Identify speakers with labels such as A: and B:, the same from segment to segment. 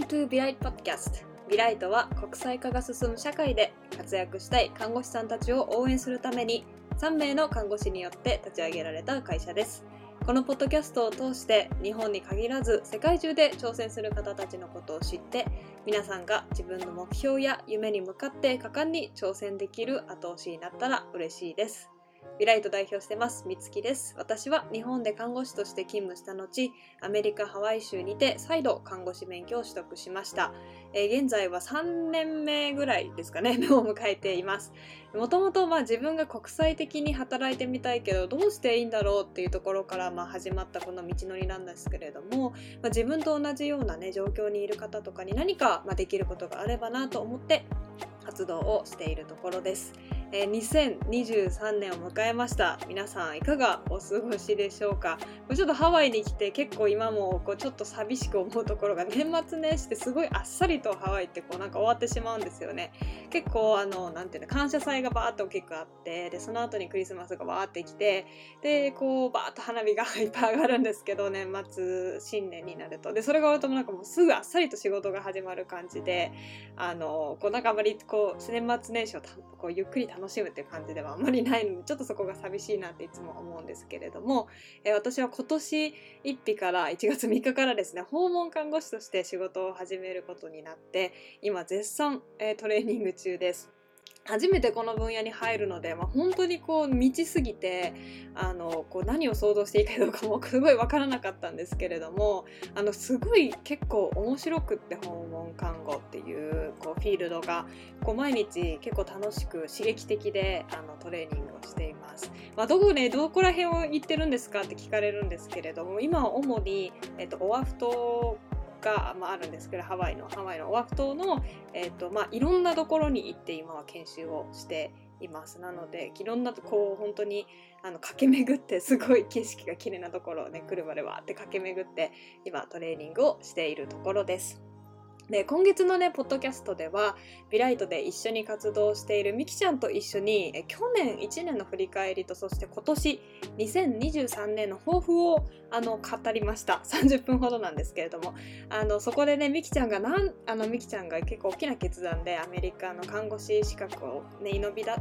A: Welcome to ビライト Podcast. ビライトは国際化が進む社会で活躍したい看護師さんたちを応援するために3名の看護師によって立ち上げられた会社です。このポッドキャストを通して日本に限らず世界中で挑戦する方たちのことを知って皆さんが自分の目標や夢に向かって果敢に挑戦できる後押しになったら嬉しいです。ビライト代表してます、みつきです。私は日本で看護師として勤務した後、アメリカ・ハワイ州にて再度看護師免許を取得しました。えー、現在は3年目ぐらいですかね、を迎えています。もともとまあ自分が国際的に働いてみたいけど、どうしていいんだろうっていうところからまあ始まったこの道のりなんですけれども、まあ、自分と同じようなね、状況にいる方とかに何かまあできることがあればなと思って活動をしているところです。えー、2023年を迎えました。皆さんいかがお過ごしでしょうか？ちょっとハワイに来て結構今もこうちょっと寂しく思うところが年末年始ってすごいあっさりとハワイってこうなんか終わってしまうんですよね。結構あのなんていうの感謝祭がバーッと大きくあってでその後にクリスマスがバーってきてでこうバーッと花火がいっぱい上がるんですけど年末新年になると。でそれが終わるとなんかもうすぐあっさりと仕事が始まる感じであのこうなんかあまりこう年末年始をこうゆっくり楽しむっていう感じではあまりないのでちょっとそこが寂しいなっていつも思うんですけれども、えー、私は今年1日から1月3日からですね訪問看護師として仕事を始めることになって今絶賛、えー、トレーニング中です。初めてこの分野に入るので、まあ、本当にこう未知すぎてあのこう何を想像していいかどうかもすごい分からなかったんですけれどもあのすごい結構面白くって訪問看護っていうこうフィールドがこう毎日結構楽しく刺激的であのトレーニングをしています。まあ、どこねどこら辺を行ってるんですかって聞かれるんですけれども今は主に、えっと、オアフ島が、まあ、あるんですけどハワイのハワイのオアフ島の、えーとまあ、いろんなところに行って今は研修をしていますなのでいろんなとこう本当にあの駆け巡ってすごい景色が綺麗なところをね車でわって駆け巡って今トレーニングをしているところです。で今月のねポッドキャストではビライトで一緒に活動しているみきちゃんと一緒にえ去年1年の振り返りとそして今年2023年の抱負をあの語りました。30分ほどなんですけれども。あのそこでねみきちゃんがなんあのみきちゃんが結構大きな決断でアメリカの看護師資格をねイノビダ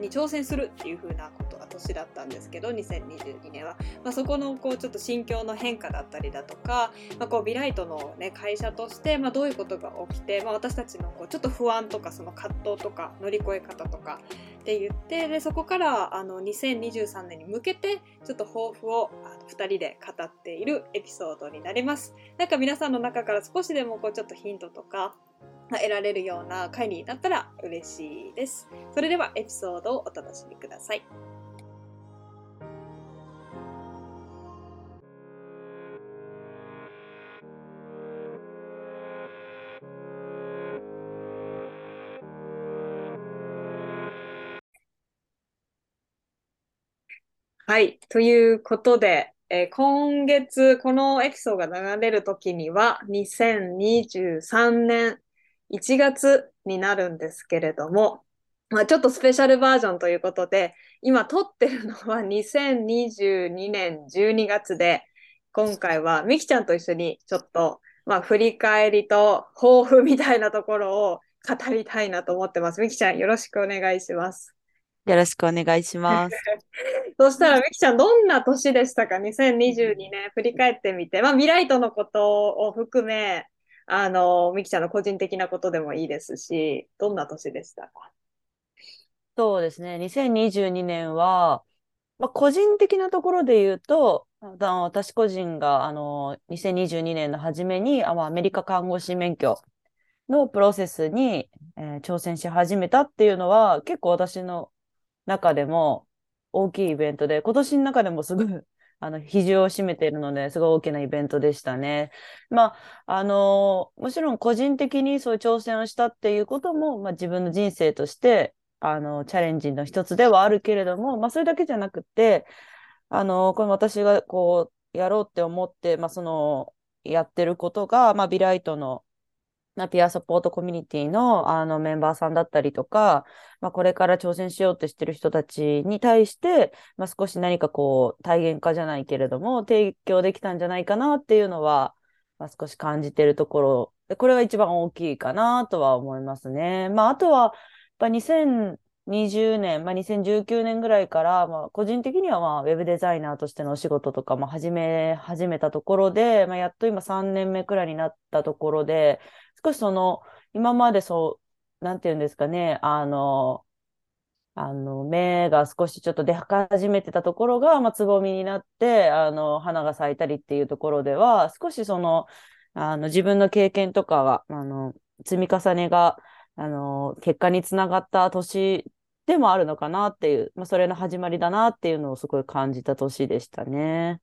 A: に挑戦するっていう風なことが年だったんですけど2022年は、まあ、そこのこうちょっと心境の変化だったりだとか、まあ、こうビライトの、ね、会社として、まあ、どういうことことが起きて、まあ、私たちのこうちょっと不安とかその葛藤とか乗り越え方とかって言ってでそこからあの2023年に向けてちょっと抱負をあの2人で語っているエピソードになります。なんか皆さんの中から少しでもこうちょっとヒントとか得られるような回になったら嬉しいです。それではエピソードをお楽しみください。はい。ということで、えー、今月、このエピソードが流れるときには、2023年1月になるんですけれども、まあ、ちょっとスペシャルバージョンということで、今撮ってるのは2022年12月で、今回はみきちゃんと一緒にちょっと、まあ、振り返りと抱負みたいなところを語りたいなと思ってます。みきちゃん、よろしくお願いします。
B: よろしくお願いします。
A: そしたら、みきちゃん、どんな年でしたか ?2022 年振り返ってみて、まあ、未来とのことを含め、あの、みきちゃんの個人的なことでもいいですし、どんな年でしたか？
B: そうですね、2022年は、まあ、個人的なところで言うと、私個人があの2022年の初めにアメリカ看護師免許のプロセスに、えー、挑戦し始めたっていうのは結構私の中でも大きいイベントで、今年の中でもすごい あの、比重を占めているので、すごい大きなイベントでしたね。まあ、あのもちろん個人的にそういう挑戦をしたっていうことも、まあ、自分の人生として、あの、チャレンジの一つではあるけれども、まあ、それだけじゃなくて、あのこれ私がこう、やろうって思って、まあ、その、やってることが、まあ、ビライトのピアサポートコミュニティのあのメンバーさんだったりとか、まあ、これから挑戦しようとしてる人たちに対して、まあ、少し何かこう体現化じゃないけれども提供できたんじゃないかなっていうのは、まあ、少し感じてるところでこれが一番大きいかなとは思いますね。まあ、あとは、やっぱ2020年、まあ、2019年ぐらいから、まあ、個人的には、まあ、ウェブデザイナーとしてのお仕事とかも始め、始めたところで、まあ、やっと今3年目くらいになったところで、少しその、今までそう、なんていうんですかね、あの、あの、芽が少しちょっと出始めてたところが、まあ、つぼみになって、あの、花が咲いたりっていうところでは、少しその、あの、自分の経験とかが、あの、積み重ねが、あの、結果につながった年でもあるのかなっていう、まあ、それの始まりだなっていうのをすごい感じた年でしたね。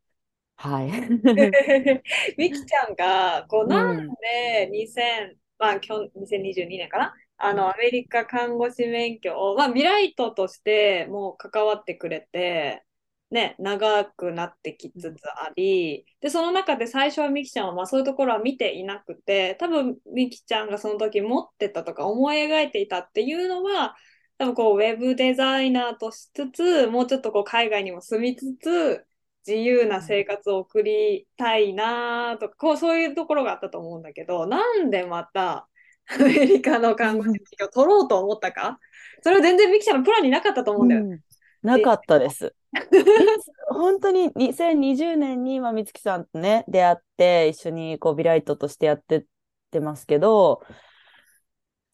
B: はい。
A: みきちゃんが、こう、なんで2000、まあ、今日2022年かな？あの、アメリカ看護師免許を、まあ、ミライトとしてもう関わってくれて、ね、長くなってきつつあり、で、その中で最初はみきちゃんはまあそういうところは見ていなくて、多分みきちゃんがその時持ってたとか思い描いていたっていうのは、多分こうウェブデザイナーとしつつ、もうちょっとこう海外にも住みつつ、自由な生活を送りたいなとか、こうそういうところがあったと思うんだけど、なんでまたアメリカの看護師免許を取ろうと思ったか？それは全然ミキちゃんのプランになかったと思うんだよ。うん、
B: なかったです。本当に2020年に、まあ、美月さんとね、出会って、一緒にこうビライトとしてやってってますけど、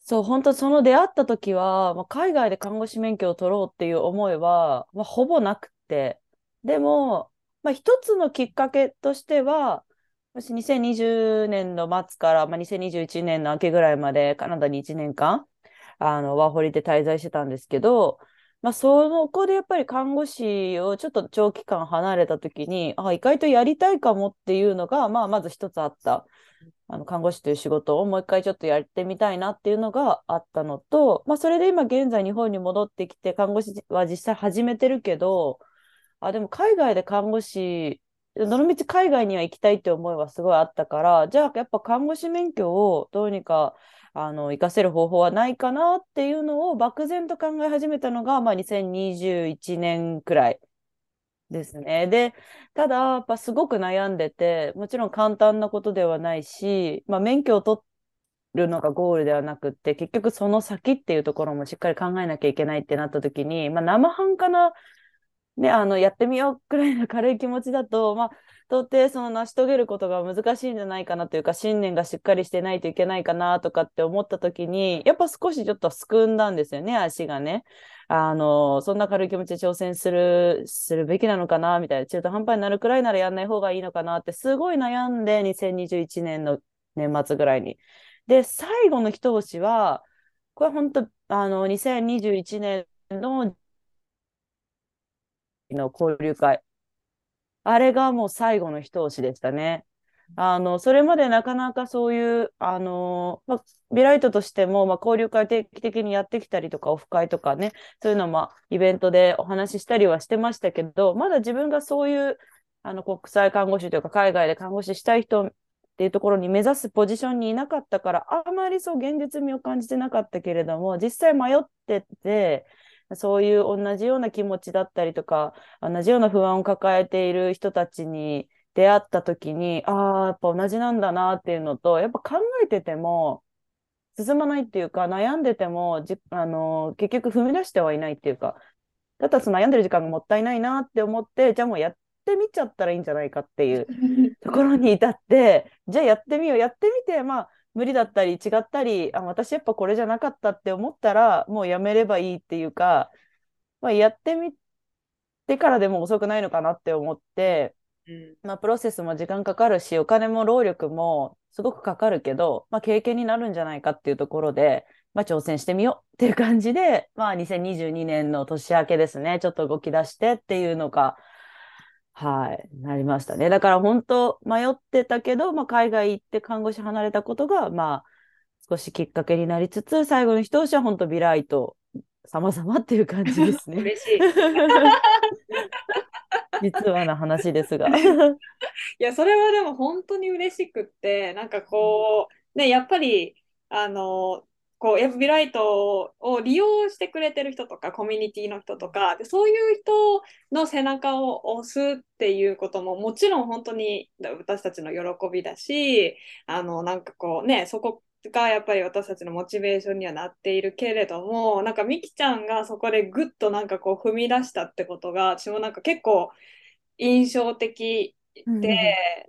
B: そう、本当その出会った時は、まあ、海外で看護師免許を取ろうっていう思いは、まあ、ほぼなくて、でも、まあ、一つのきっかけとしては、私2020年の末から、まあ、2021年の秋ぐらいまでカナダに1年間、あの、ワーホリで滞在してたんですけど、まあ、そこでやっぱり看護師をちょっと長期間離れた時に、あ、意外とやりたいかもっていうのが、まあ、まず一つあった。あの看護師という仕事をもう一回ちょっとやってみたいなっていうのがあったのと、まあ、それで今現在日本に戻ってきて看護師は実際始めてるけど、あ、でも海外で看護師、どのみち海外には行きたいって思いはすごいあったから、じゃあやっぱ看護師免許をどうにかあの、活かせる方法はないかなっていうのを漠然と考え始めたのが、まあ、2021年くらいですね。で、ただ、やっぱすごく悩んでて、もちろん簡単なことではないし、まあ、免許を取るのがゴールではなくって、結局その先っていうところもしっかり考えなきゃいけないってなった時に、まあ、生半可な、ね、あの、やってみようくらいの軽い気持ちだと、まあ、到底その成し遂げることが難しいんじゃないかなというか、信念がしっかりしてないといけないかなとかって思った時に、やっぱ少しちょっとすくんだんですよね、足がね。あの、そんな軽い気持ちで挑戦する、するべきなのかな、みたいな、中途半端になるくらいならやんない方がいいのかなって、すごい悩んで、2021年の年末ぐらいに。で、最後の一押しは、これ本当、あの、2021年のの交流会。あれがもう最後の一押しでしたね。あの、それまでなかなかそういう、あの、まあ、ビライトとしても、まあ、交流会定期的にやってきたりとか、オフ会とかね、そういうのもイベントでお話ししたりはしてましたけど、まだ自分がそういう、あの、国際看護師というか、海外で看護師したい人っていうところに目指すポジションにいなかったから、あまりそう現実味を感じてなかったけれども、実際迷ってて、そういう同じような気持ちだったりとか、同じような不安を抱えている人たちに出会った時に、ああ、やっぱ同じなんだなっていうのと、やっぱ考えてても進まないっていうか、悩んでてもじあの結局踏み出してはいないっていうか、たらその悩んでる時間がもったいないなって思って、じゃあもうやってみちゃったらいいんじゃないかっていうところに至って、じゃあやってみよう、やってみて、まあ、無理だったり違ったり、あ、私やっぱこれじゃなかったって思ったら、もうやめればいいっていうか、まあ、やってみてからでも遅くないのかなって思って、うん、まあ、プロセスも時間かかるし、お金も労力もすごくかかるけど、まあ、経験になるんじゃないかっていうところで、まあ、挑戦してみようっていう感じで、まあ、2022年の年明けですね、ちょっと動き出してっていうのが、はい、なりましたね。だから本当迷ってたけど、まあ、海外行って看護師離れたことが、まあ、少しきっかけになりつつ、最後の一押しは本当ビライト様々っていう感じですね。
A: 嬉しい。
B: 実はな話ですが。
A: いや、それはでも本当に嬉しくって、なんかこう、ね、やっぱり、あの、こうやっぱビライトを利用してくれてる人とかコミュニティの人とかでそういう人の背中を押すっていうことももちろん本当に私たちの喜びだしあのなんかこうねそこがやっぱり私たちのモチベーションにはなっているけれどもなんかみきちゃんがそこでぐっとなんかこう踏み出したってことが私もなんか結構印象的で、うん、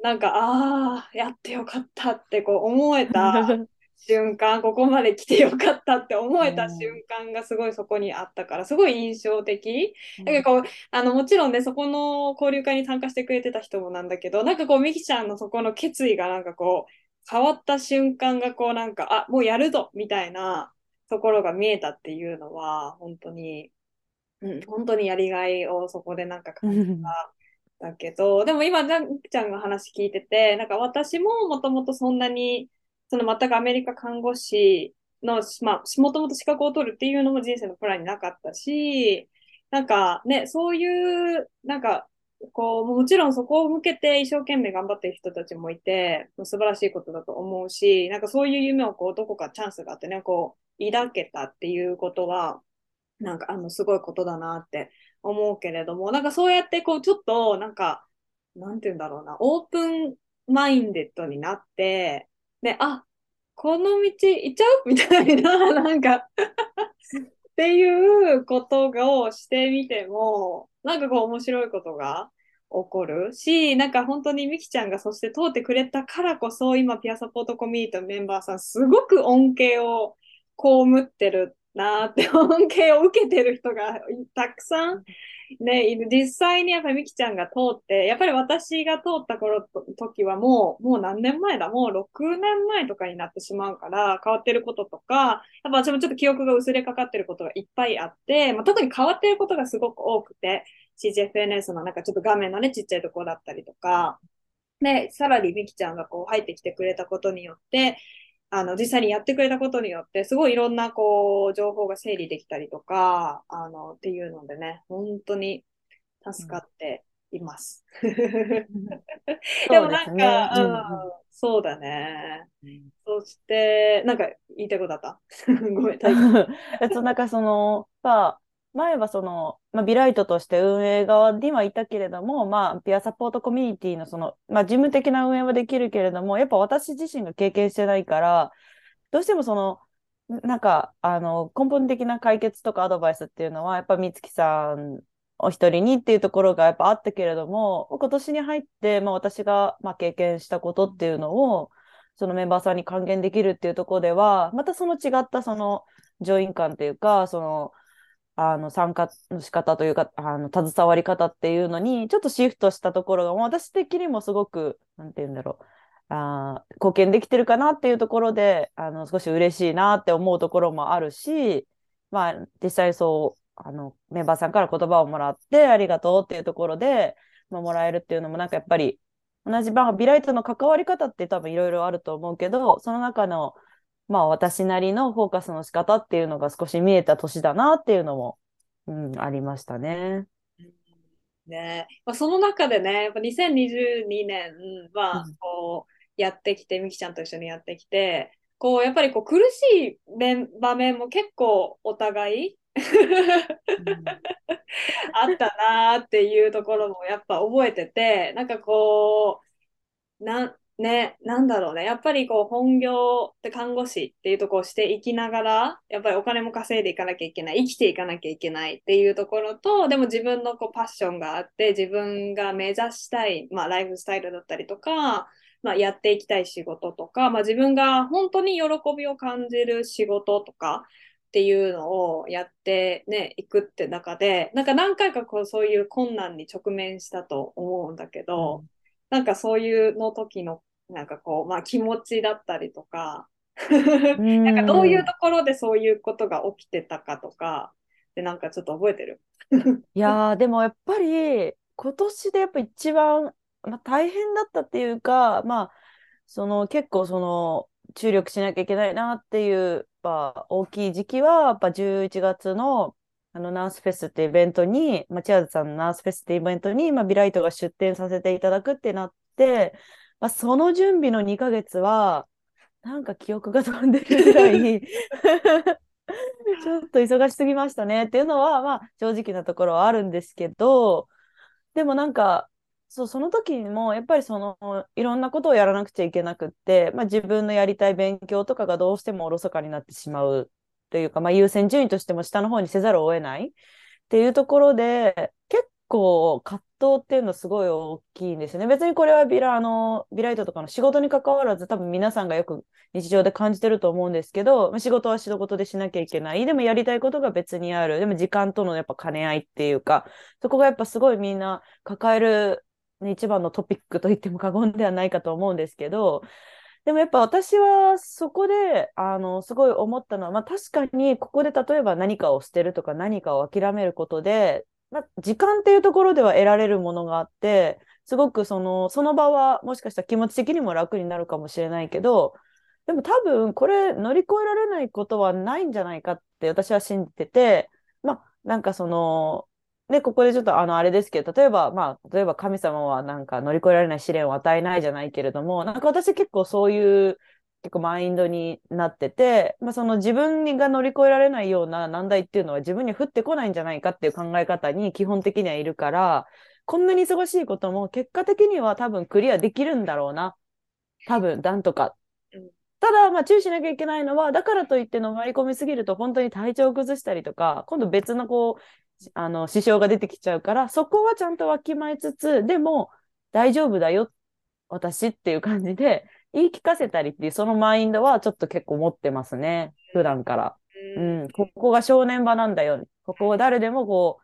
A: なんかああやってよかったってこう思えた 瞬間ここまで来てよかったって思えた瞬間がすごいそこにあったからすごい印象的、だけどこうあのもちろんねそこの交流会に参加してくれてた人もなんだけどなんかこうみきちゃんのそこの決意がなんかこう変わった瞬間がこうなんかあもうやるぞみたいなところが見えたっていうのは本当に、うん、本当にやりがいをそこでなんか感じた。だけど、でも今、ジャンちゃんが話聞いてて、なんか私ももともとそんなにその全くアメリカ看護師の、まあ、もともと資格を取るっていうのも人生のプランになかったし、なんかね、そういう、なんか、こう、もちろんそこを向けて一生懸命頑張ってる人たちもいて、素晴らしいことだと思うし、なんかそういう夢をこう、どこかチャンスがあってね、こう、抱けたっていうことは、なんか、あの、すごいことだなって思うけれども、なんかそうやってこう、ちょっと、なんか、なんて言うんだろうな、オープンマインデッドになって、で、あ、この道行っちゃう？みたいな、なんか。っていうことをしてみても、なんかこう面白いことが起こるし、なんか本当にみきちゃんがそして通ってくれたからこそ、今ピアサポートコミュニティのメンバーさん、すごく恩恵を被ってるなって、恩恵を受けてる人がたくさんね、実際にやっぱりみきちゃんが通って、やっぱり私が通った頃と時はもう、もう何年前だ？もう6年前とかになってしまうから、変わってることとか、やっぱ私もちょっと記憶が薄れかかってることがいっぱいあって、まあ、特に変わってることがすごく多くて、CGFNS のなんかちょっと画面のね、ちっちゃいところだったりとか、で、さらにみきちゃんがこう入ってきてくれたことによって、あの、実際にやってくれたことによって、すごいいろんな、こう、情報が整理できたりとか、あの、っていうのでね、本当に助かっています。うん、でもなんか、うん、そうだね。うん、そして、なんか言いたいことあった？ごめん、大
B: えっと、なんかその、さ、前はその、まあ、ビライトとして運営側にはいたけれども、まあ、ピアサポートコミュニティのその、まあ、事務的な運営はできるけれども、やっぱ私自身が経験してないから、どうしてもその、なんか、あの、根本的な解決とかアドバイスっていうのは、やっぱ美月さんお一人にっていうところがやっぱあったけれども、今年に入って、まあ、私が、まあ、経験したことっていうのを、そのメンバーさんに還元できるっていうところでは、またその違ったその、上院感というか、その、あの参加の仕方というかあの携わり方っていうのにちょっとシフトしたところが私的にもすごくなんて言うんだろう。あ貢献できてるかなっていうところであの少し嬉しいなって思うところもあるしまあ実際そうあのメンバーさんから言葉をもらってありがとうっていうところで、まあ、もらえるっていうのもなんかやっぱり同じビライトの関わり方って多分いろいろあると思うけどその中のまあ私なりのフォーカスの仕方っていうのが少し見えた年だなっていうのも、うん、ありましたね。
A: ね。まあ、その中でね、やっぱ2022年はこうやってきて、みきちゃんと一緒にやってきて、こうやっぱりこう苦しい場面も結構お互い あったなーっていうところもやっぱ覚えてて、なんかこう、なね、なんだろうね。やっぱりこう本業で看護師っていうところをしていきながら、やっぱりお金も稼いでいかなきゃいけない、生きていかなきゃいけないっていうところと、でも自分のこうパッションがあって、自分が目指したい、まあ、ライフスタイルだったりとか、まあ、やっていきたい仕事とか、まあ、自分が本当に喜びを感じる仕事とかっていうのをやってね、いくって中で、なんか何回かこうそういう困難に直面したと思うんだけど、うんなんかそういうの時の、なんかこう、まあ気持ちだったりとか、なんかどういうところでそういうことが起きてたかとか、でなんかちょっと覚えてる？
B: いやでもやっぱり今年でやっぱ一番、まあ、大変だったっていうか、まあ、その結構その注力しなきゃいけないなっていう、まあ、大きい時期はやっぱ11月のあの、ナースフェスってイベントに、まあ、チアーズさんのナースフェスってイベントに、まあ、ビライトが出展させていただくってなって、まあ、その準備の2ヶ月は、なんか記憶が飛んでるぐらい ちょっと忙しすぎましたね。っていうのは、まあ、正直なところはあるんですけど、でもなんか、そう、その時にも、やっぱりその、いろんなことをやらなくちゃいけなくって、まあ、自分のやりたい勉強とかがどうしてもおろそかになってしまうというか、まあ、優先順位としても下の方にせざるを得ないっていうところで、結構葛藤っていうのすごい大きいんですね。別にこれはビラ、あの、ビライトとかの仕事に関わらず多分皆さんがよく日常で感じてると思うんですけど、仕事は仕事でしなきゃいけない。でもやりたいことが別にある。でも時間とのやっぱ兼ね合いっていうか、そこがやっぱすごいみんな抱える、ね、一番のトピックと言っても過言ではないかと思うんですけど、でもやっぱ私はそこで、あの、すごい思ったのは、まあ確かにここで例えば何かを捨てるとか何かを諦めることで、まあ、時間っていうところでは得られるものがあって、すごくその、その場はもしかしたら気持ち的にも楽になるかもしれないけど、でも多分これ乗り越えられないことはないんじゃないかって私は信じてて、まあなんかその、で、ここでちょっとあの、あれですけど、例えば、まあ、例えば神様はなんか乗り越えられない試練を与えないじゃないけれども、なんか私結構そういう結構マインドになってて、まあ、その自分が乗り越えられないような難題っていうのは自分に降ってこないんじゃないかっていう考え方に基本的にはいるから、こんなに忙しいことも結果的には多分クリアできるんだろうな。多分、なんとか。ただ、まあ、注意しなきゃいけないのは、だからといってのまり込みすぎると、本当に体調を崩したりとか、今度別のこう、あの支障が出てきちゃうからそこはちゃんとわきまえつつでも大丈夫だよ私っていう感じで言い聞かせたりっていうそのマインドはちょっと結構持ってますね。普段から、うん、ここが正念場なんだよ。ここは誰でもこう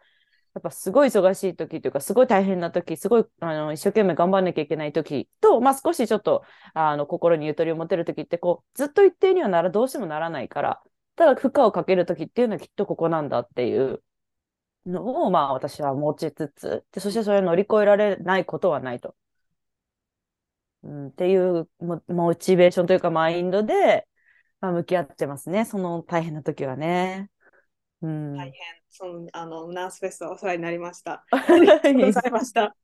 B: やっぱすごい忙しい時というかすごい大変な時すごいあの一生懸命頑張んなきゃいけない時と、まあ、少しちょっとあの心にゆとりを持てる時ってこうずっと一定にはならどうしてもならないからただ負荷をかける時っていうのはきっとここなんだっていうのを、まあ私は持ちつつ、でそしてそれを乗り越えられないことはないと。うん、っていうモモチベーションというかマインドで、まあ、向き合ってますね、その大変な時はね。うん、
A: 大変、そのあのナースフェスお世話になりました。ありがとうございました。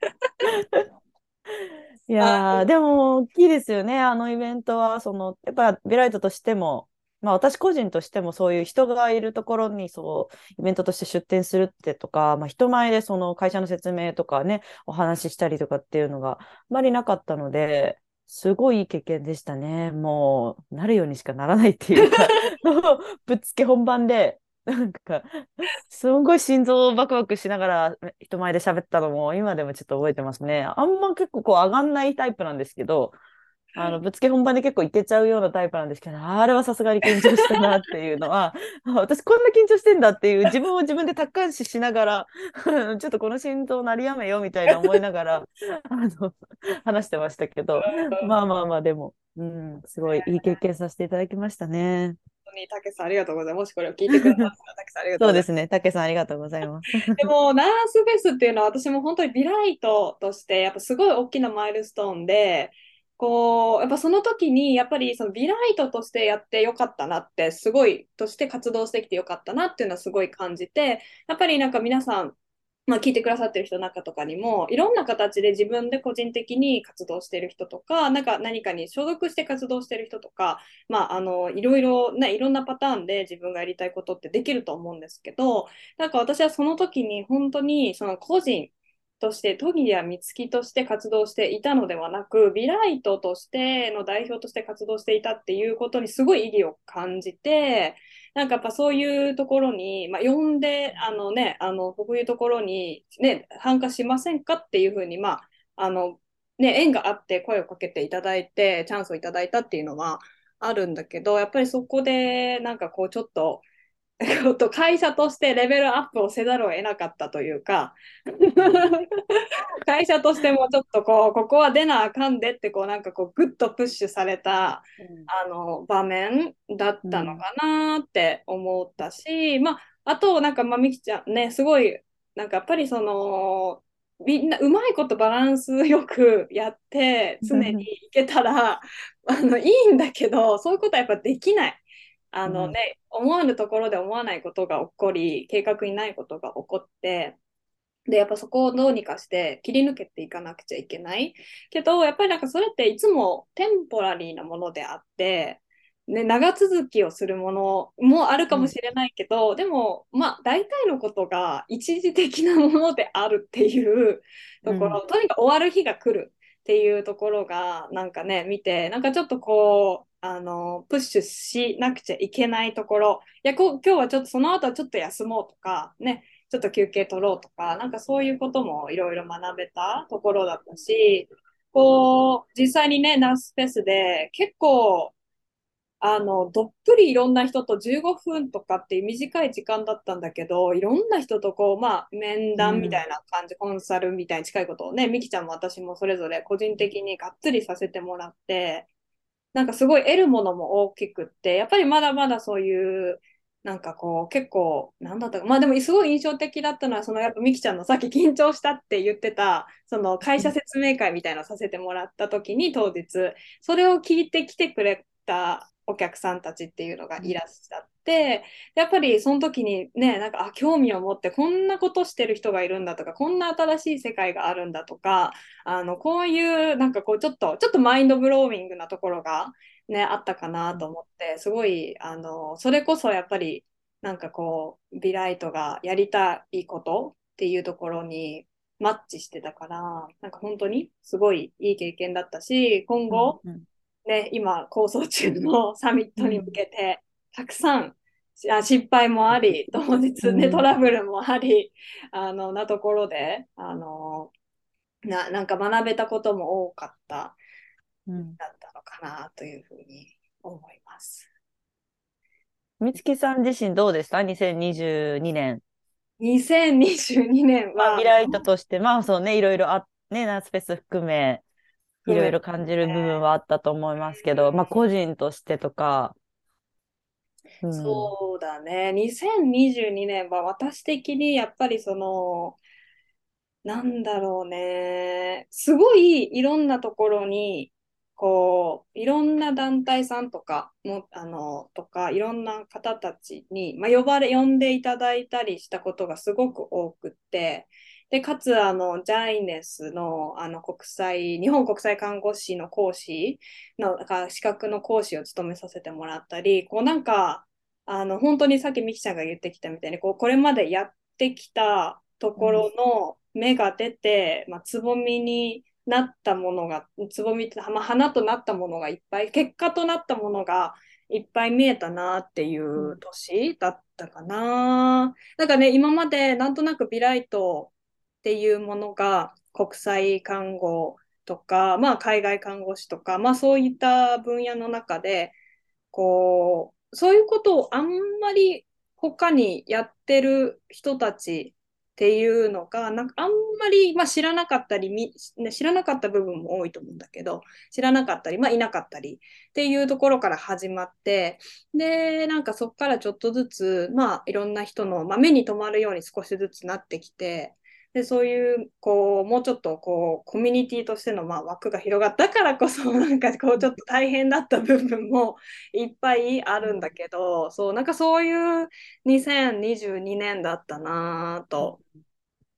B: いやでも大きいですよね、あのイベントは。そのやっぱビライトとしても、まあ、私個人としてもそういう人がいるところにそうイベントとして出店するってとか、まあ、人前でその会社の説明とかねお話ししたりとかっていうのがあまりなかったのですごいいい経験でしたね。もうなるようにしかならないっていうか ぶっつけ本番でなんかすごい心臓バクバクしながら人前で喋ったのも今でもちょっと覚えてますね。あんま結構こう上がんないタイプなんですけどあのぶっつけ本番で結構いけちゃうようなタイプなんですけど、あれはさすがに緊張したなっていうのは、私こんな緊張してんだっていう自分を自分で達観視しながら、ちょっとこの心臓鳴りやめよみたいな思いながら、あの、話してましたけど、まあまあまあでも、うん、すごいいい経験させていただきましたね。
A: に、たけさんありがとうございます。もしこれを聞いてくださったたけさんありがとうございます。そうですね、
B: たけさんありがとうございます。
A: でも、ナースフェスっていうのは私も本当にビライトとして、やっぱすごい大きなマイルストーンで、こう、やっぱその時に、やっぱりそのビライトとしてやってよかったなって、すごい、として活動してきてよかったなっていうのはすごい感じて、やっぱりなんか皆さん、まあ、聞いてくださってる人の中とかにもいろんな形で自分で個人的に活動してる人とかなんか何かに所属して活動してる人とか、まあ、あのいろいろ、ね、いろんなパターンで自分がやりたいことってできると思うんですけどなんか私はその時に本当にその個人として都議や美月として活動していたのではなくビライトとしての代表として活動していたっていうことにすごい意義を感じてなんかやっぱそういうところに、まあ、呼んであのねあのこういうところに、ね、参加しませんかっていうふうにまああのね縁があって声をかけていただいてチャンスをいただいたっていうのはあるんだけどやっぱりそこでなんかこうちょっと 会社としてレベルアップをせざるを得なかったというか 会社としてもちょっとこうここは出なあかんでってこうなんかこうグッとプッシュされた、うん、あの場面だったのかなって思ったし、うん、まああとなんかまあみきちゃんねすごいなんかやっぱりそのみんなうまいことバランスよく やって常にいけたらあのいいんだけどそういうことはやっぱできない。あのね、うん、思わぬところで思わないことが起こり、計画にないことが起こって、で、やっぱそこをどうにかして切り抜けていかなくちゃいけない。けど、やっぱりなんかそれっていつもテンポラリーなものであって、ね、長続きをするものもあるかもしれないけど、うん、でも、まあ、大体のことが一時的なものであるっていうところ、うん、とにかく終わる日が来るっていうところが、なんかね、見て、なんかちょっとこう、あの、プッシュしなくちゃいけないところ、いや、今日はちょっとその後はちょっと休もうとか、ね、ちょっと休憩取ろうとか、なんかそういうこともいろいろ学べたところだったし、こう、実際にね、ナースフェスで結構あの、どっぷりいろんな人と15分とかっていう短い時間だったんだけど、いろんな人とこう、まあ、面談みたいな感じ、うん、コンサルみたいに近いことをね、みきちゃんも私もそれぞれ個人的にがっつりさせてもらって、なんかすごい得るものも大きくって、やっぱりまだまだそういう、なんかこう、結構、なんだったか、まあでもすごい印象的だったのは、そのやっぱみきちゃんのさっき緊張したって言ってた、その会社説明会みたいなのさせてもらった時に当日、それを聞いてきてくれたお客さんたちっていうのがいらっしゃって、やっぱりその時にね、なんか、あ、興味を持ってこんなことしてる人がいるんだとか、こんな新しい世界があるんだとか、あの、こういう、なんかこう、ちょっと、ちょっとマインドブローミングなところがね、あったかなと思って、すごい、あの、それこそやっぱり、なんかこう、ビライトがやりたいことっていうところにマッチしてたから、なんか本当にすごいいい経験だったし、今後、うんうんね、今構想中のサミットに向けて、たくさんあ失敗もあり、当日ね、トラブルもあり、あの、なところで、あの、な、なんか学べたことも多かった、うん、だったのかなというふうに思います。
B: 美月さん自身どうでした ?2022 年。
A: 2022年は。
B: 未来トとして、まあそうね、いろいろあ、ね、ナースフェス含め、いろいろ感じる部分はあったと思いますけど、まあ個人としてとか、
A: うん、そうだね。2022年は私的にやっぱりその、なんだろうね。すごいいろんなところに、こう、いろんな団体さんとかも、あの、とか、いろんな方たちに、まあ、呼ばれ、呼んでいただいたりしたことがすごく多くって、で、かつ、あの、ジャイネスの、あの、国際、日本国際看護師の講師の、か資格の講師を務めさせてもらったり、こう、なんか、あの、本当にさっきミキちゃんが言ってきたみたいに、こう、これまでやってきたところの芽が出て、うん、まあ、つぼみになったものが、つぼみって、まあ、花となったものがいっぱい、結果となったものがいっぱい見えたなっていう年だったかな。うん、なんかね、今までなんとなくビライトっていうものが国際看護とか、まあ、海外看護師とか、まあ、そういった分野の中でこうそういうことをあんまり他にやってる人たちっていうのがなんかあんまり、まあ、知らなかったり、知らなかった部分も多いと思うんだけど知らなかったり、まあ、いなかったりっていうところから始まってでなんかそこからちょっとずつ、まあ、いろんな人の、まあ、目に留まるように少しずつなってきてで、そういう、こう、もうちょっと、こう、コミュニティとしての、まあ、枠が広がったからこそ、なんか、こう、ちょっと大変だった部分もいっぱいあるんだけど、そう、なんかそういう2022年だったなと。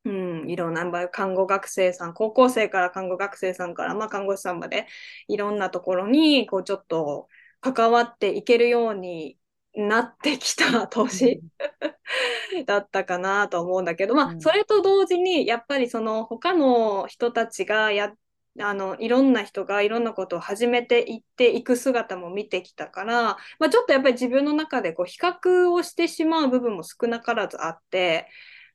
A: うん、いろんな看護学生さん、高校生から看護学生さんから、まあ、看護師さんまで、いろんなところに、こう、ちょっと関わっていけるようになってきた年 だったかなと思うんだけど、まあ、それと同時に、やっぱりその他の人たちがや、あの、いろんな人がいろんなことを始めていっていく姿も見てきたから、まあ、ちょっとやっぱり自分の中でこう比較をしてしまう部分も少なからずあって、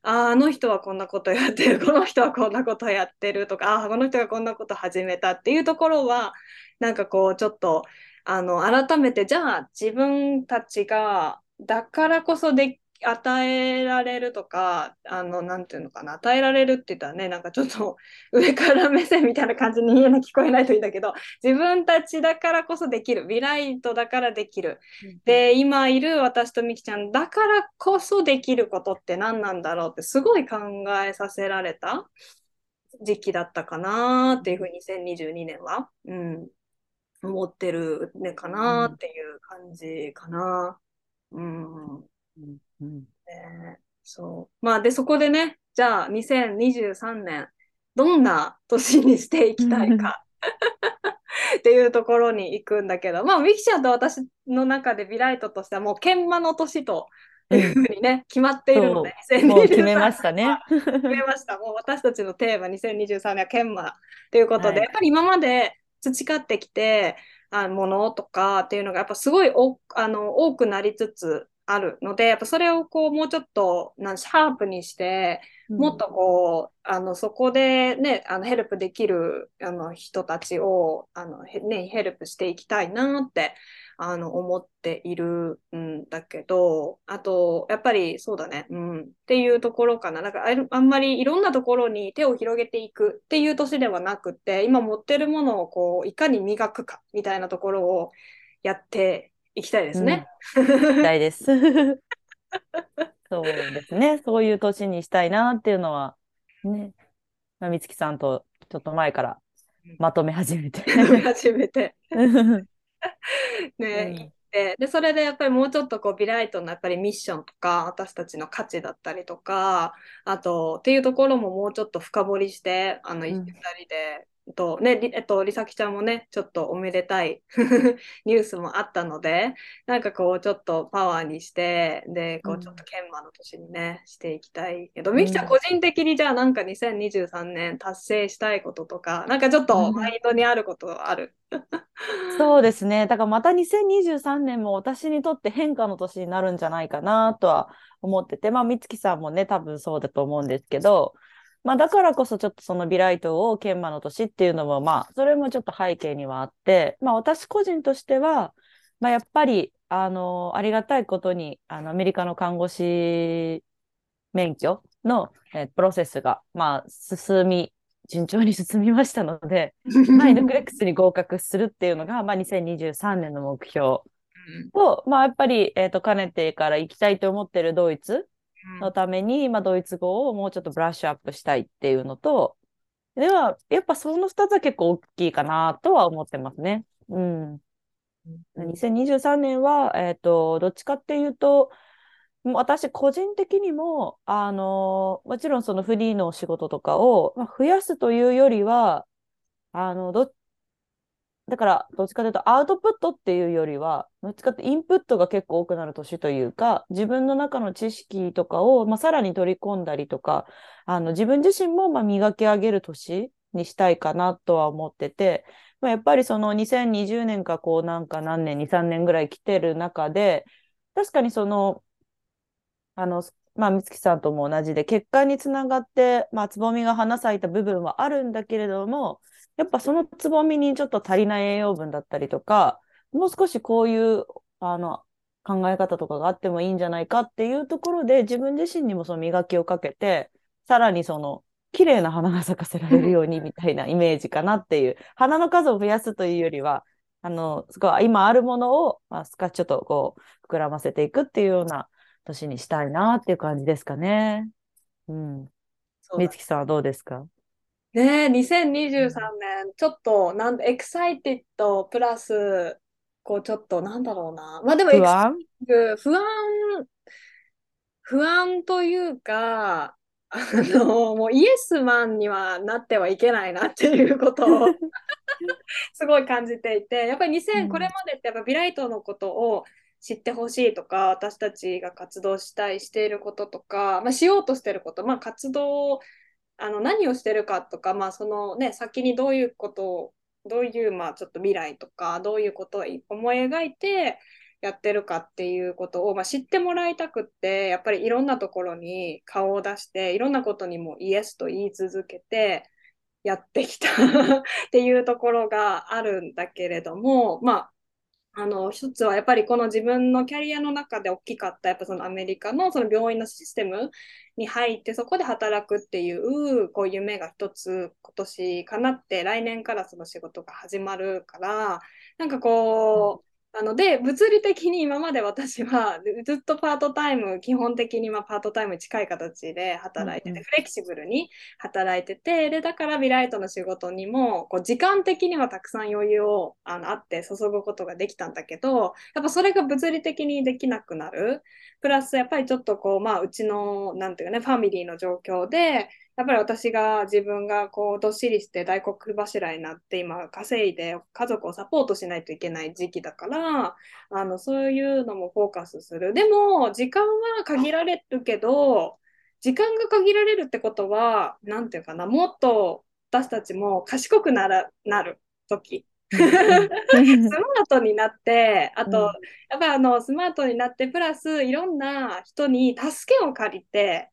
A: ああの人はこんなことやってる、この人はこんなことやってるとか、ああ、この人がこんなこと始めたっていうところは、なんかこう、ちょっと、あの、改めて、じゃあ自分たちが、だからこそで与えられるとか、あの、なんていうのかな、与えられるって言ったらね、なんかちょっと 上から目線みたいな感じに聞こえないといいんだけど、自分たちだからこそできる、ビライトだからできる。で、今いる私とみきちゃんだからこそできることって何なんだろうってすごい考えさせられた時期だったかなっていうふうに2022年は、うん、思ってるねかなっていう感じかな。うん。うんうんね、そう。まあ、で、そこでね、じゃあ、2023年、どんな年にしていきたいか。っていうところに行くんだけど、まあ、ミキちゃんと私の中でビライトとしてはもう研磨の年というふうにね、決まっているので、
B: もう決めましたね。
A: 決めました。もう私たちのテーマ2023年は研磨ということで、
B: はい
A: やっぱり今まで培ってきて、あものとかっていうのがやっぱすごいおあの多くなりつつあるので、やっぱそれをこうもうちょっとなんシャープにして、もっとこう、あの、そこでね、あの、ヘルプできる、あの、人たちを、あの、へね、ヘルプしていきたいなって、あの、思っているんだけど、あと、やっぱりそうだね、うん、っていうところかな。なんかある、あんまりいろんなところに手を広げていくっていう年ではなくて、今持ってるものをこう、いかに磨くか、みたいなところをやっていきたいですね。
B: したいです。そうですね。そういう年にしたいなっていうのは、ね、まあ、美月さんとちょっと前からまとめ始めて。
A: 初めて。
B: う ん
A: ね、行ってでそれでやっぱりもうちょっとこうビライトのやっぱりミッションとか私たちの価値だったりとかあとっていうところももうちょっと深掘りしてあの
B: うん
A: 2人で。とねりえっと、りさきちゃんもね、ちょっとおめでたい ニュースもあったので、なんかこう、ちょっとパワーにして、で、こ
B: う
A: うんちょっと研磨の年にね、していきたいけど、みきちゃん
B: うん
A: 個人的にじゃあなんか2023年達成したいこととか、なんかちょっとマインドにあることある？
B: そうですね。だからまた2023年も私にとって変化の年になるんじゃないかなとは思ってて、まあ、美月さんもね、多分そうだと思うんですけど、まあ、だからこそちょっとそのビライトを研磨の年っていうのも、まあ、それもちょっと背景にはあって、まあ、私個人としては、まあ、やっぱり、あの、ありがたいことに、あの、アメリカの看護師免許の、えープロセスが、まあ、進み、順調に進みましたので、まあ、イノクレックスに合格するっていうのが、まあ、2023年の目標と、まあ、やっぱり、えっ、と、かねてから行きたいと思ってるドイツのために、まあ、ドイツ語をもうちょっとブラッシュアップしたいっていうのと、では、やっぱその2つは結構大きいかなとは思ってますね。うん。2023年は、えっ、と、どっちかっていうと、私個人的にも、あのもちろんそのフリーのお仕事とかを、まあ、増やすというよりは、あの、ど、だから、どっちかというとアウトプットっていうよりは、どっちかってインプットが結構多くなる年というか、自分の中の知識とかを、まあ、さらに取り込んだりとか、あの、自分自身も、まあ、磨き上げる年にしたいかなとは思ってて、まあ、やっぱりその2020年かこうなんか何年、2、3年ぐらい来てる中で、確かにその、あの、まあ、美月さんとも同じで、血管につながって、まあ、つぼみが花咲いた部分はあるんだけれども、やっぱそのつぼみにちょっと足りない栄養分だったりとか、もう少しこういう、あの、考え方とかがあってもいいんじゃないかっていうところで、自分自身にもその磨きをかけて、さらにその、綺麗な花が咲かせられるようにみたいなイメージかなっていう、花の数を増やすというよりは、あの、すごい今あるものを、まあ、少しちょっとこう、膨らませていくっていうような年にしたいなっていう感じですかね。うん。美月さんはどうですか？
A: ねえ、2023年、ちょっと、なんエクサイティッドプラス、こう、ちょっと、なんだろうな。まあでも、
B: 不安？
A: 不安、不安というか、あの、もうイエスマンにはなってはいけないなっていうことを すごい感じていて、やっぱり
B: う
A: 2000、
B: ん。
A: これまでってやっぱビライトのことを知ってほしいとか、私たちが活動したい、していることとか、まあ、しようとしていること、まあ、活動、あの何をしてるかとか、まあ、そのね、先にどういうことを、どういう、まあ、ちょっと未来とか、どういうことを思い描いてやってるかっていうことを、まあ、知ってもらいたくって、やっぱりいろんなところに顔を出して、いろんなことにもイエスと言い続けて、やってきた っていうところがあるんだけれども、まあ、あの一つはやっぱりこの自分のキャリアの中で大きかったやっぱそのアメリカのその病院のシステムに入ってそこで働くっていうこう夢が一つ今年かなって来年からその仕事が始まるからなんかこうあので物理的に今まで私は ずっとパートタイム基本的にまあパートタイムに近い形で働いてて、
B: うんうん。
A: フレキシブルに働いててでだからビライトの仕事にもこう時間的にはたくさん余裕をあのあって注ぐことができたんだけどやっぱそれが物理的にできなくなる。プラスやっぱりちょっとこうまあうちのなんていうかねファミリーの状況でやっぱり私が自分がこうどっしりして大黒柱になって今稼いで家族をサポートしないといけない時期だからあのそういうのもフォーカスする。でも時間は限られるけど時間が限られるってことは何て言うかなもっと私たちも賢くならなる時。スマートになってあと、うん、やっぱあのスマートになってプラスいろんな人に助けを借りて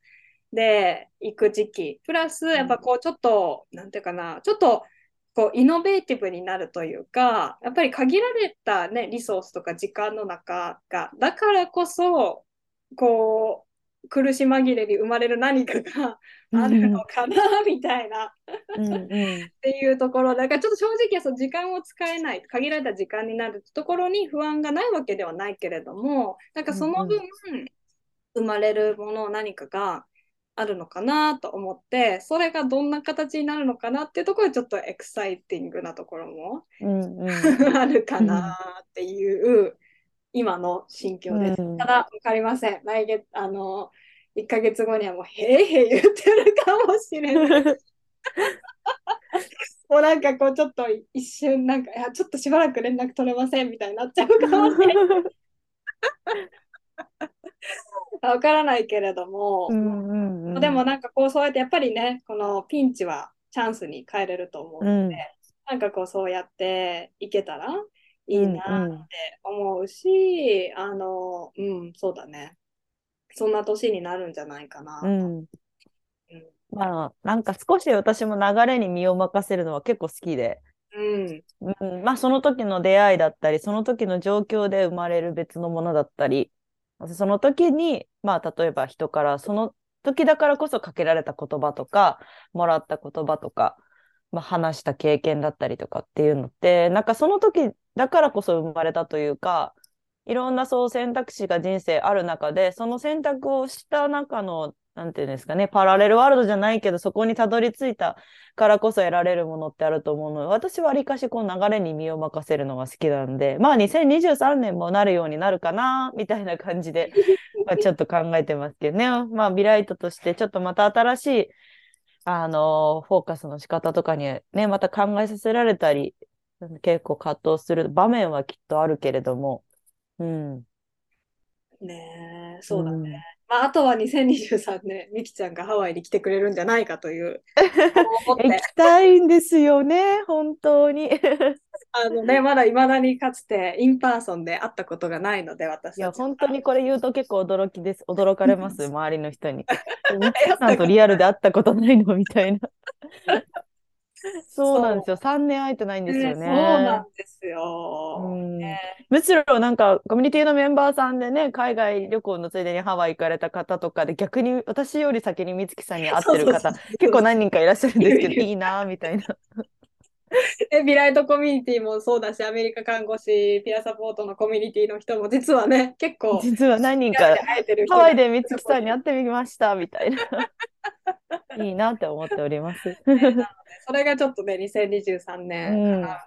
A: で行く時期。プラスやっぱこうちょっと、うん、なんていうかなちょっとこうイノベーティブになるというかやっぱり限られた、ね、リソースとか時間の中がだからこそこう苦し紛れに生まれる何かがあるのかな、みたいな。うん、っていうところ。だからちょっと正直その時間を使えない限られた時間になるところに不安がないわけではないけれどもなんかその分、生まれるもの何かがあるのかなと思ってそれがどんな形になるのかなっていうところでちょっとエクサイティングなところも、うんうん、あるかなっていう、今の心境です。うん、ただ分かりません来月あの1ヶ月後にはもうへいへい言ってるかもしれない。もうなんかこうちょっと一瞬なんかいやちょっとしばらく連絡取れませんみたいになっちゃうかもしれない。わからないけれども、うんうんうん、でもなんかこうそうやってやっぱりねこのピンチはチャンスに変えれると思うので、うん、なんかこうそうやっていけたらいいなって思うし、うんうん、あのうんそうだね。そんな年になるんじゃないかな。うん。
B: うん、まあなんか少し私も流れに身を任せるのは結構好きで。うん。うん、まあその時の出会いだったりその時の状況で生まれる別のものだったりその時に、まあ、例えば人からその時だからこそかけられた言葉とか、もらった言葉とか、まあ、話した経験だったりとかっていうのって、なんかその時だからこそ生まれたというか、いろんなそう選択肢が人生ある中で、その選択をした中のなんていうんですかね、パラレルワールドじゃないけど、そこにたどり着いたからこそ得られるものってあると思うので、私はわりかしこう流れに身を任せるのが好きなんで、まあ2023年もなるようになるかな、みたいな感じで、まあ、ちょっと考えてますけどね。まあビライトとしてちょっとまた新しい、あのー、フォーカスの仕方とかにね、また考えさせられたり、結構葛藤する場面はきっとあるけれども、うん。
A: ねえ、そうだね。まあ、あとは2023年、みきちゃんがハワイに来てくれるんじゃないかという。
B: 行きたいんですよね、本当に。
A: あのね、まだいまだにかつて in person で会ったことがないので、私
B: いや、本当にこれ言うと結構驚きです。驚かれます、周りの人に。みきさんとリアルで会ったことないのみたいな。そうなんですよ。3年空いてないんですよね。ねそう
A: なんですよ、
B: ね、むしろなんかコミュニティのメンバーさんでね、海外旅行のついでにハワイ行かれた方とかで逆に私より先に美月さんに会ってる方 結構何人かいらっしゃるんですけど、いいなみたいな。
A: でビライトコミュニティもそうだし、アメリカ看護師、ピアサポートのコミュニティの人も実はね、結構。
B: 実は何人かハワイで美月さんに会ってみましたみたいな。いいなって思っております。
A: それがちょっとね、2023年かなと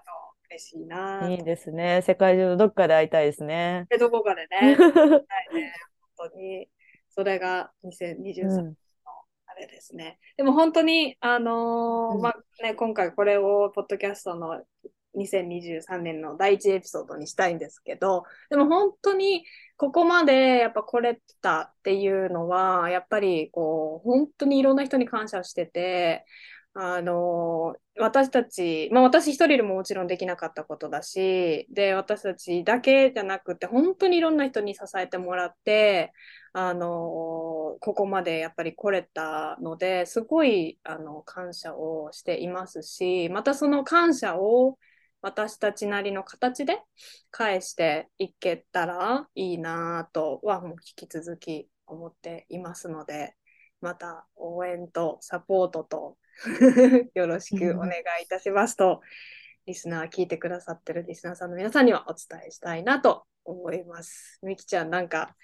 A: 嬉しいな。
B: いいですね。世界中のどっかで会いたいですね。
A: どこかでね。ね本当に。それが2023年のあれですね。でも本当に、あのーうん、まあね、今回これをポッドキャストの2023年の第一エピソードにしたいんですけど、でも本当にここまでやっぱ来れたっていうのは、やっぱりこう、本当にいろんな人に感謝してて、あの、私たち、まあ私一人でももちろんできなかったことだし、で、私たちだけじゃなくて、本当にいろんな人に支えてもらって、あの、ここまでやっぱり来れたので、すごい、あの、感謝をしていますし、またその感謝を、私たちなりの形で返していけたらいいなとはもう引き続き思っていますので、また応援とサポートと よろしくお願いいたしますと、リスナー聞いてくださってるリスナーさんの皆さんにはお伝えしたいなと思います。みきちゃん、なんか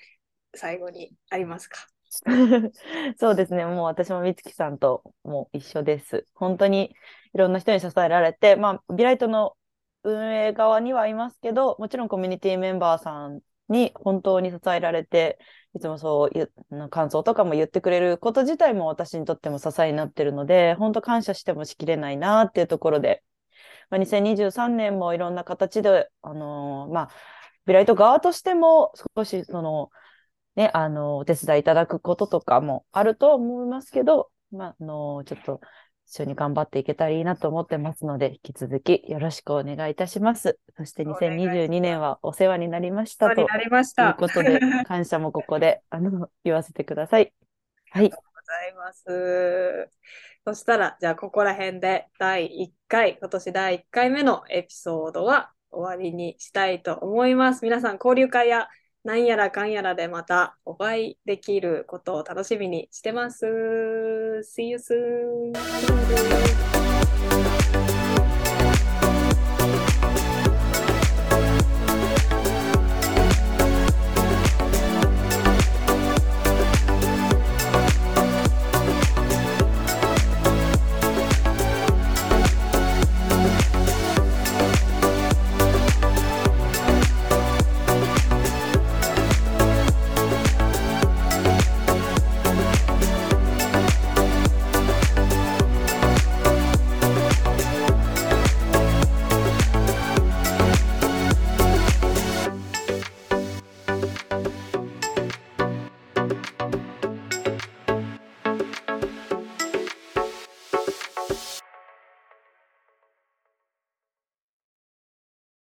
A: 最後にありますか？
B: そうですね。もう私も美月さんともう一緒です。本当にいろんな人に支えられて、まあ、ビライトの運営側にはいますけど、もちろんコミュニティメンバーさんに本当に支えられて、いつもそういう感想とかも言ってくれること自体も私にとっても支えになってるので、本当感謝してもしきれないなっていうところで、まあ、2023年もいろんな形で、あのー、まあ、ビライト側としても少しその、ね、あの、お手伝いいただくこととかもあると思いますけど、まあ、あの、ちょっと一緒に頑張っていけたらいいなと思ってますので、引き続きよろしくお願いいたします。そして2022年はお世話になりましたということで、感謝もここで あの言わせてください。はい。ありがとう
A: ございます。そしたら、じゃあここら辺で第1回、今年第1回目のエピソードは終わりにしたいと思います。皆さん、交流会やなんやらかんやらでまたお会いできることを楽しみにしてます。See you soon!